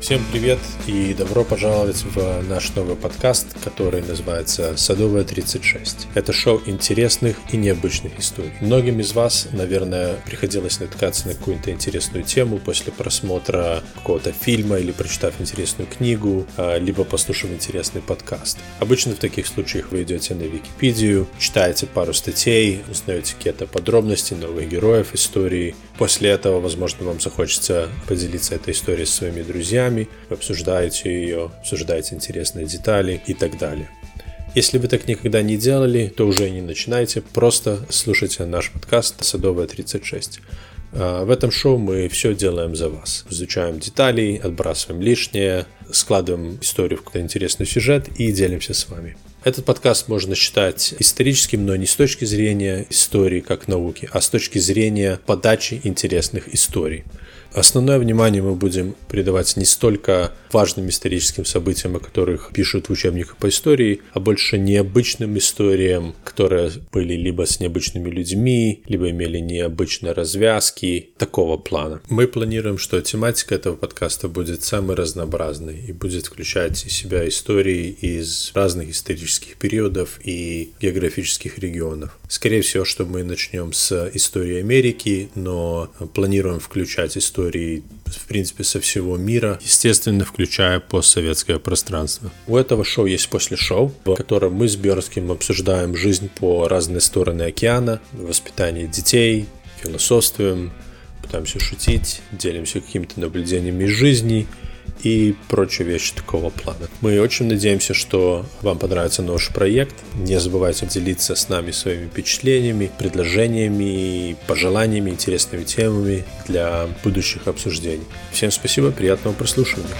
Всем привет и добро пожаловать в наш новый подкаст, который называется «Садовая 36». Это шоу интересных и необычных историй. Многим из вас, наверное, приходилось натыкаться на какую-то интересную тему после просмотра какого-то фильма или прочитав интересную книгу, а, либо послушав интересный подкаст. Обычно в таких случаях вы идете на Википедию, читаете пару статей, узнаете какие-то подробности новых героев истории. После этого, возможно, вам захочется поделиться этой историей с своими друзьями, друзьями, вы обсуждаете ее, обсуждаете интересные детали и так далее. Если вы так никогда не делали, то уже не начинайте, просто слушайте наш подкаст «Садовая 36». А, в этом шоу мы все делаем за вас. Изучаем детали, отбрасываем лишнее, складываем историю в какой-то интересный сюжет и делимся с вами. Этот подкаст можно считать историческим, но не с точки зрения истории как науки, а с точки зрения подачи интересных историй. Основное внимание мы будем придавать не столько важным историческим событиям, о которых пишут в учебниках по истории, а больше необычным историям, которые были либо с необычными людьми, либо имели необычные развязки такого плана. Мы планируем, что тематика этого подкаста будет самой разнообразной и будет включать в себя истории из разных исторических периодов и географических регионов. Скорее всего, что мы начнем с истории Америки, но планируем включать истории в принципе, со всего мира, естественно, включая постсоветское пространство. У этого шоу есть после шоу, в котором мы с Бёрским обсуждаем жизнь по разные стороны океана, воспитание детей, философствуем, пытаемся шутить, делимся какими-то наблюдениями из жизни – и прочие вещи такого плана. Мы очень надеемся, что вам понравится наш проект. Не забывайте делиться с нами своими впечатлениями, предложениями, пожеланиями, интересными темами для будущих обсуждений. Всем спасибо, приятного прослушивания.